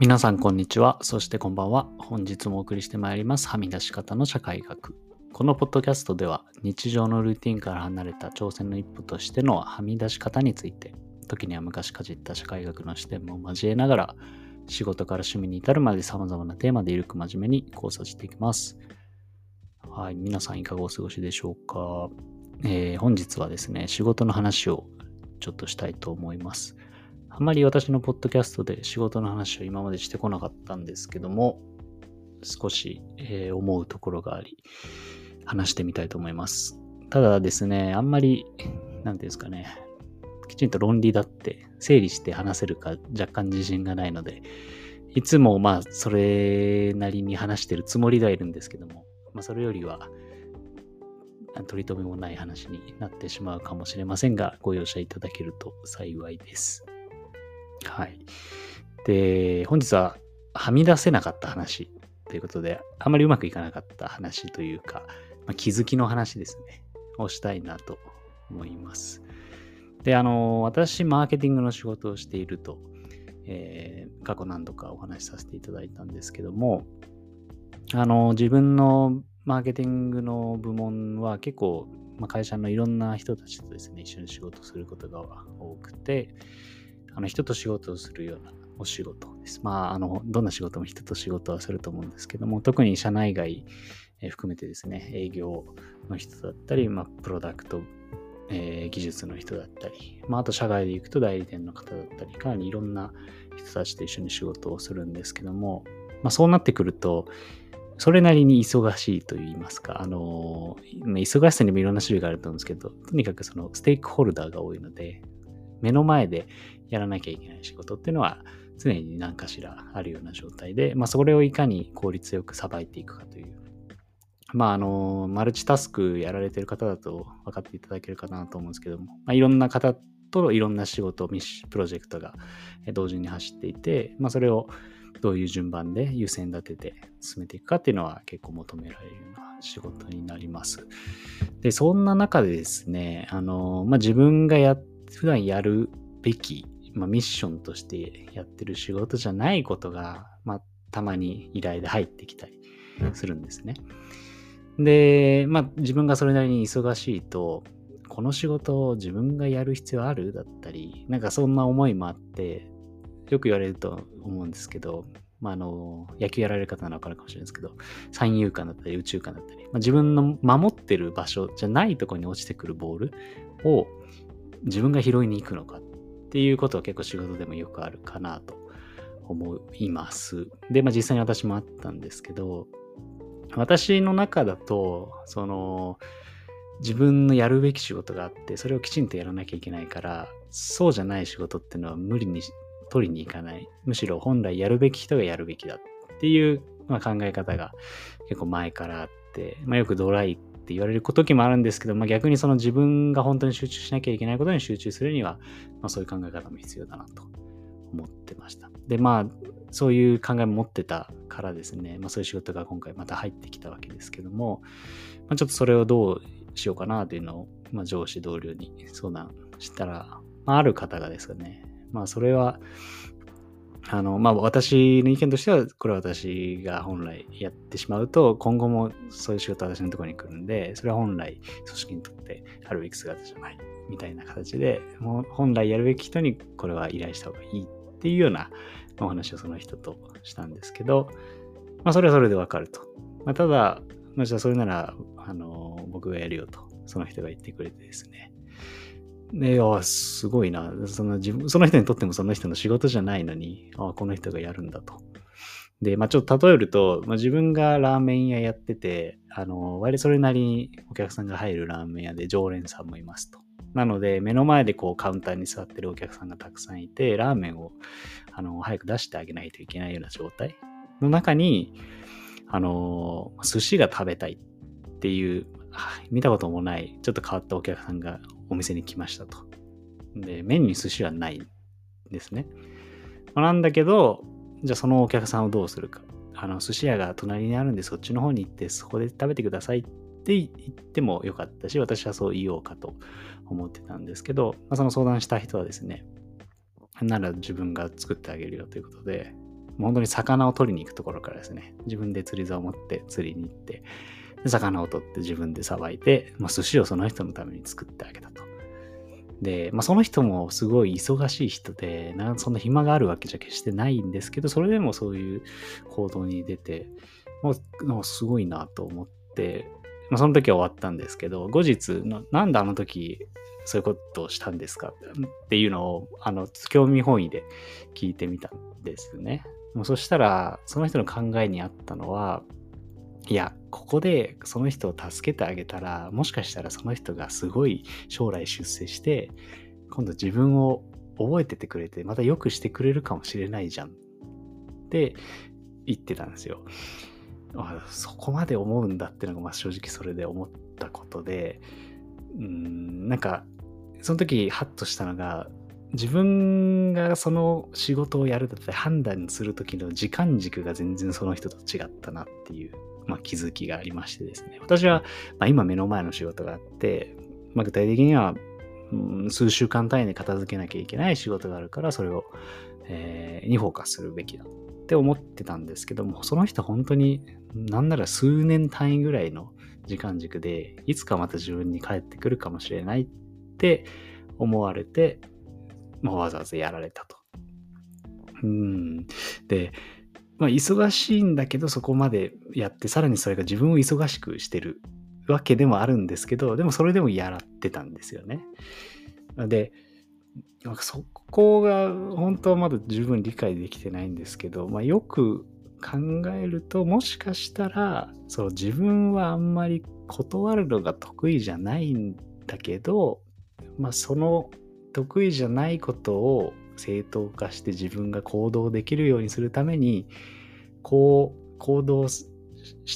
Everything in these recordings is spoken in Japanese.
皆さんこんにちは。そしてこんばんは。本日もお送りしてまいります。はみ出し方の社会学。このポッドキャストでは日常のルーティンから離れた挑戦の一歩としてのはみ出し方について、時には昔かじった社会学の視点も交えながら、仕事から趣味に至るまで様々なテーマでゆるく真面目に考察していきます。はい。皆さんいかがお過ごしでしょうか。えー、本日はですね、仕事の話をちょっとしたいと思います。あまり私のポッドキャストで仕事の話を今までしてこなかったんですけども、少し、えー、思うところがあり、話してみたいと思います。ただですね、あんまり、なんていうんですかね、きちんと論理だって整理して話せるか若干自信がないので、いつもまあそれなりに話してるつもりではいるんですけども、まあそれよりは取り留めもない話になってしまうかもしれませんが、ご容赦いただけると幸いです。はい。で、本日ははみ出せなかった話ということで、あまりうまくいかなかった話というか、まあ、気づきの話ですね、をしたいなと思います。で、あの、私、マーケティングの仕事をしていると、えー、過去何度かお話しさせていただいたんですけども、あの、自分のマーケティングの部門は結構、まあ、会社のいろんな人たちとですね、一緒に仕事することが多くて、あの人と仕事をするようなお仕事です。まあ、あの、どんな仕事も人と仕事はすると思うんですけども、特に社内外、え、含めてですね、営業の人だったり、まあ、プロダクト、えー、技術の人だったり、まあ、あと社外で行くと代理店の方だったり、かなりいろんな人たちと一緒に仕事をするんですけども、まあ、そうなってくると、それなりに忙しいと言いますか、あの、忙しさにもいろんな種類があると思うんですけど、とにかくそのステークホルダーが多いので、目の前でやらなきゃいけない仕事っていうのは常に何かしらあるような状態で、まあ、それをいかに効率よくさばいていくかという。まあ、あの、マルチタスクやられてる方だと分かっていただけるかなと思うんですけども、まあ、いろんな方といろんな仕事、ミッシュ、プロジェクトが同時に走っていて、まあ、それをどういう順番で優先立てて進めていくかっていうのは結構求められるような仕事になります。で、そんな中でですね、あの、まあ、自分がや、普段やるべきまあ、ミッションとしてやってる仕事じゃないことが、まあ、たまに依頼で入ってきたりするんですね。で、まあ、自分がそれなりに忙しいと、この仕事を自分がやる必要ある？だったり、なんかそんな思いもあって、よく言われると思うんですけど、まあ、あの、野球やられる方ならわかるかもしれないですけど、三遊間だったり宇宙間だったり、まあ、自分の守ってる場所じゃないところに落ちてくるボールを自分が拾いに行くのかっていうことは結構仕事でもよくあるかなと思います。で、まあ実際に私もあったんですけど、私の中だと、その、自分のやるべき仕事があって、それをきちんとやらなきゃいけないから、そうじゃない仕事っていうのは無理に取りに行かない。むしろ本来やるべき人がやるべきだっていう、まあ、考え方が結構前からあって、まあ、よくドライって言われる時もあるんですけど、まあ、逆にその自分が本当に集中しなきゃいけないことに集中するには、まあ、そういう考え方も必要だなと思ってました。で、まあ、そういう考えも持ってたからですね、まあ、そういう仕事が今回また入ってきたわけですけども、まあ、ちょっとそれをどうしようかなというのを、まあ、上司同僚に相談したら、まあ、ある方がですね、まあ、それは、あの、まあ、私の意見としては、これは私が本来やってしまうと、今後もそういう仕事は私のところに来るんで、それは本来組織にとってあるべき姿じゃない、みたいな形で、もう本来やるべき人にこれは依頼した方がいいっていうようなお話をその人としたんですけど、まあ、それはそれでわかると。まあ、ただ、まあ、じゃあそれなら、あの、僕がやるよと、その人が言ってくれてですね。で、あすごいな。その自分、その人にとってもその人の仕事じゃないのに、あこの人がやるんだと。で、まあちょっと例えると、まあ、自分がラーメン屋やってて、あの、割それなりにお客さんが入るラーメン屋で常連さんもいますと。なので、目の前でこうカウンターに座ってるお客さんがたくさんいて、ラーメンをあの早く出してあげないといけないような状態の中に、あの、寿司が食べたいっていう、見たこともない、ちょっと変わったお客さんがお店に来ましたと。で、麺に寿司はないんですね。なんだけど、じゃあそのお客さんをどうするか。あの、寿司屋が隣にあるんでそっちの方に行ってそこで食べてくださいって言ってもよかったし、私はそう言おうかと思ってたんですけど、まあ、その相談した人はですね、なら自分が作ってあげるよということで、本当に魚を取りに行くところからですね、自分で釣り竿を持って釣りに行って、魚を取って自分でさばいて、まあ、寿司をその人のために作ってあげたと。で、まあ、その人もすごい忙しい人で、なそんな暇があるわけじゃ決してないんですけど、それでもそういう行動に出て、もうすごいなと思って、まあ、その時は終わったんですけど、後日、なんであの時そういうことをしたんですかっていうのを、あの、興味本位で聞いてみたんですね。もうそしたら、その人の考えにあったのは、いや、ここでその人を助けてあげたら、もしかしたらその人がすごい将来出世して、今度自分を覚えててくれて、また良くしてくれるかもしれないじゃんって言ってたんですよ。そこまで思うんだってのが、まあ、正直それで思ったことで、うん、なんか、その時ハッとしたのが、自分がその仕事をやるだって判断する時の時間軸が全然その人と違ったなっていうまあ、気づきがありましてですね。私は、まあ、今目の前の仕事があって、まあ、具体的には、うん、数週間単位で片付けなきゃいけない仕事があるから、それを、えー、にフォーカスするべきだって思ってたんですけども、その人本当になんなら数年単位ぐらいの時間軸で、いつかまた自分に帰ってくるかもしれないって思われて、まあ、わざわざやられたと。うん。で、まあ、忙しいんだけどそこまでやってさらにそれが自分を忙しくしてるわけでもあるんですけどでもそれでもやらってたんですよね。でそこが本当はまだ十分理解できてないんですけど、まあ、よく考えるともしかしたらそう自分はあんまり断るのが得意じゃないんだけど、まあ、その得意じゃないことを正当化して自分が行動できるようにするためにこう行動し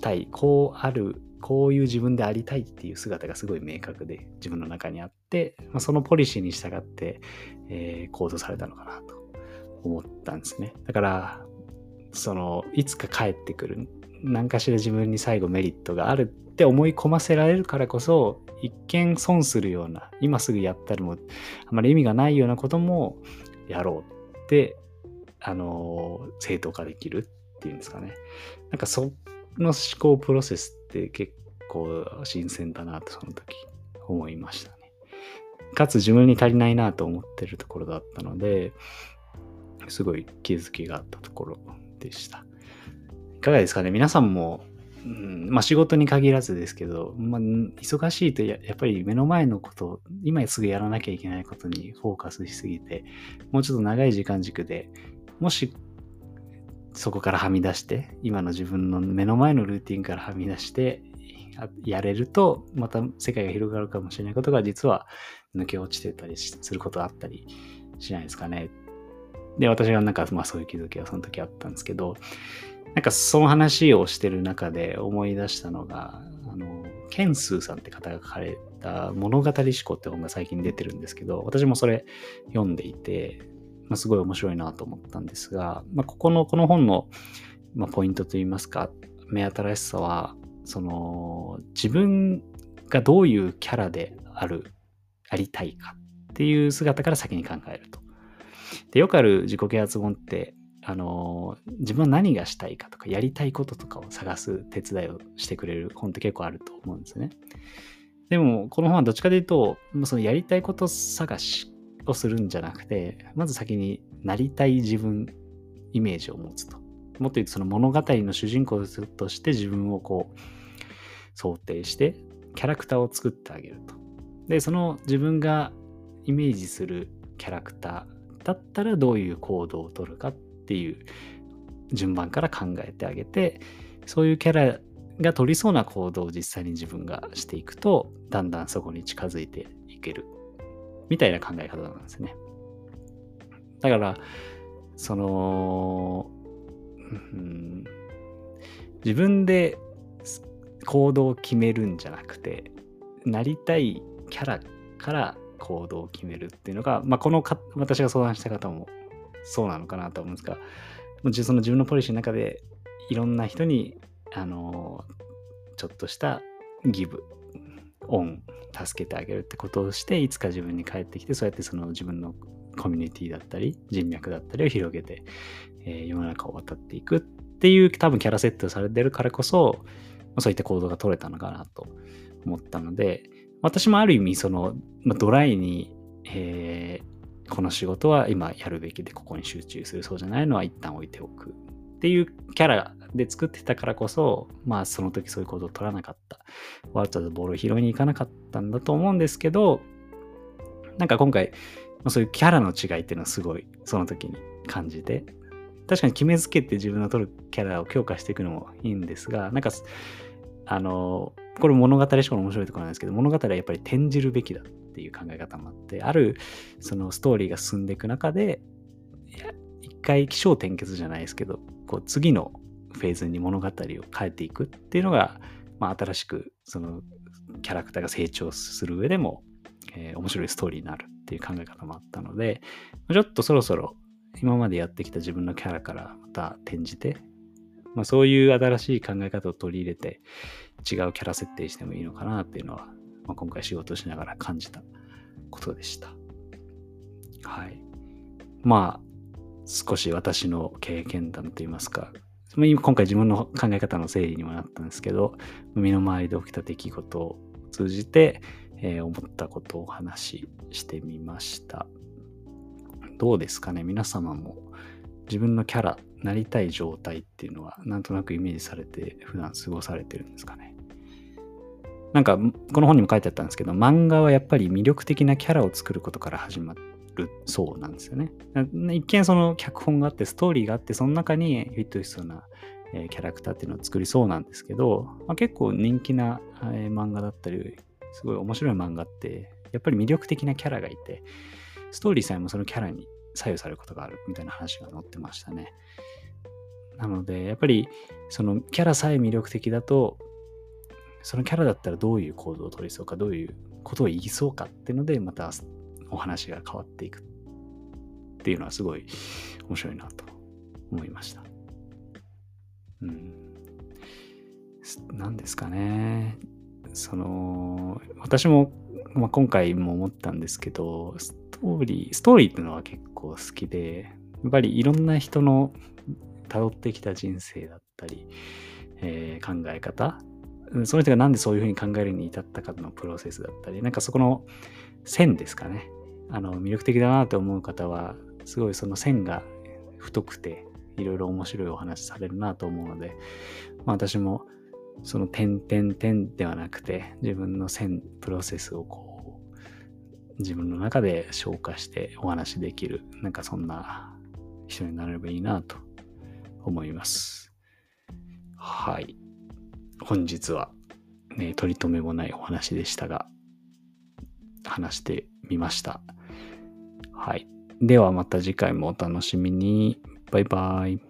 たいこうあるこういう自分でありたいっていう姿がすごい明確で自分の中にあって、まあ、そのポリシーに従って、えー、行動されたのかなと思ったんですね。だからそのいつか帰ってくる何かしら自分に最後メリットがあるって思い込ませられるからこそ一見損するような今すぐやったりもあまり意味がないようなこともやろうって、あの、正当化できるっていうんですかね。なんかその思考プロセスって結構新鮮だなとその時思いましたね。かつ自分に足りないなと思ってるところだったので、すごい気づきがあったところでした。いかがですかね？皆さんもうん、まあ仕事に限らずですけど、まあ、忙しいとやっぱり目の前のこと、今すぐやらなきゃいけないことにフォーカスしすぎて、もうちょっと長い時間軸で、もしそこからはみ出して、今の自分の目の前のルーティンからはみ出して、やれると、また世界が広がるかもしれないことが実は抜け落ちてたりすることあったりしないですかね。で、私はなんか、まあそういう気づきはその時あったんですけど、なんかその話をしてる中で思い出したのが、あの、ケンスーさんって方が書かれた物語思考って本が最近出てるんですけど、私もそれ読んでいて、まあ、すごい面白いなと思ったんですが、まあ、ここの、この本の、まあ、ポイントといいますか、目新しさは、その、自分がどういうキャラである、ありたいかっていう姿から先に考えると。で、よくある自己啓発本って、あの自分は何がしたいかとかやりたいこととかを探す手伝いをしてくれる本って結構あると思うんですね。でもこの本はどっちかというとそのやりたいこと探しをするんじゃなくてまず先になりたい自分イメージを持つと。もっと言うとその物語の主人公として自分をこう想定してキャラクターを作ってあげると。でその自分がイメージするキャラクターだったらどういう行動をとるかっっていう順番から考えてあげてそういうキャラが取りそうな行動を実際に自分がしていくとだんだんそこに近づいていけるみたいな考え方なんですね。だからその、うん、自分で行動を決めるんじゃなくてなりたいキャラから行動を決めるっていうのが、まあ、この私が相談した方もそうなのかなと思うんですが、その自分のポリシーの中でいろんな人に、あの、ちょっとしたギブ、オン、助けてあげるってことをして、いつか自分に帰ってきて、そうやってその自分のコミュニティだったり、人脈だったりを広げて、えー、世の中を渡っていくっていう多分キャラ設定されてるからこそ、そういった行動が取れたのかなと思ったので、私もある意味その、まあ、ドライに、えー、この仕事は今やるべきでここに集中するそうじゃないのは一旦置いておくっていうキャラで作ってたからこそ、まあその時そういう行動を取らなかった。わざわざボールを拾いに行かなかったんだと思うんですけど、なんか今回、そういうキャラの違いっていうのはすごいその時に感じて、確かに決めつけて自分の取るキャラを強化していくのもいいんですが、なんか、あの、これ物語しか面白いところなんですけど、物語はやっぱり転じるべきだっていう考え方もあって、あるそのストーリーが進んでいく中で、一回起承転結じゃないですけど、こう次のフェーズに物語を変えていくっていうのが、まあ、新しくそのキャラクターが成長する上でも、えー、面白いストーリーになるっていう考え方もあったので、ちょっとそろそろ今までやってきた自分のキャラからまた転じて、まあ、そういう新しい考え方を取り入れて違うキャラ設定してもいいのかなっていうのは、まあ、今回仕事しながら感じたことでした。はい。まあ、少し私の経験談といいますか、今回自分の考え方の整理にもなったんですけど、身の回りで起きた出来事を通じて、えー、思ったことをお話ししてみました。どうですかね？皆様も自分のキャラ、なりたい状態っていうのはなんとなくイメージされて普段過ごされてるんですかね？なんかこの本にも書いてあったんですけど漫画はやっぱり魅力的なキャラを作ることから始まるそうなんですよね。一見その脚本があってストーリーがあってその中にフィットしそうなキャラクターっていうのを作りそうなんですけど、まあ、結構人気な漫画だったりすごい面白い漫画ってやっぱり魅力的なキャラがいてストーリーさえもそのキャラに左右されることがあるみたいな話が載ってましたね。なので、やっぱりそのキャラさえ魅力的だと、そのキャラだったらどういう行動を取りそうか、どういうことを言いそうかっていうので、またお話が変わっていくっていうのはすごい面白いなと思いました。うん。何ですかね。その、私も、まあ、今回も思ったんですけど、ストーリー、ストーリーっていうのは結構好きで、やっぱりいろんな人の辿ってきた人生だったり、えー、考え方、その人がなんでそういうふうに考えるに至ったかのプロセスだったり、なんかそこの線ですかね。あの、魅力的だなと思う方は、すごいその線が太くて、いろいろ面白いお話されるなと思うので、まあ、私もその点点点ではなくて、自分の線、プロセスをこう、自分の中で消化してお話できる、なんかそんな人になればいいなと思います。はい。本日は、ね、取り留めもないお話でしたが、話してみました。はい。ではまた次回もお楽しみに。バイバイ。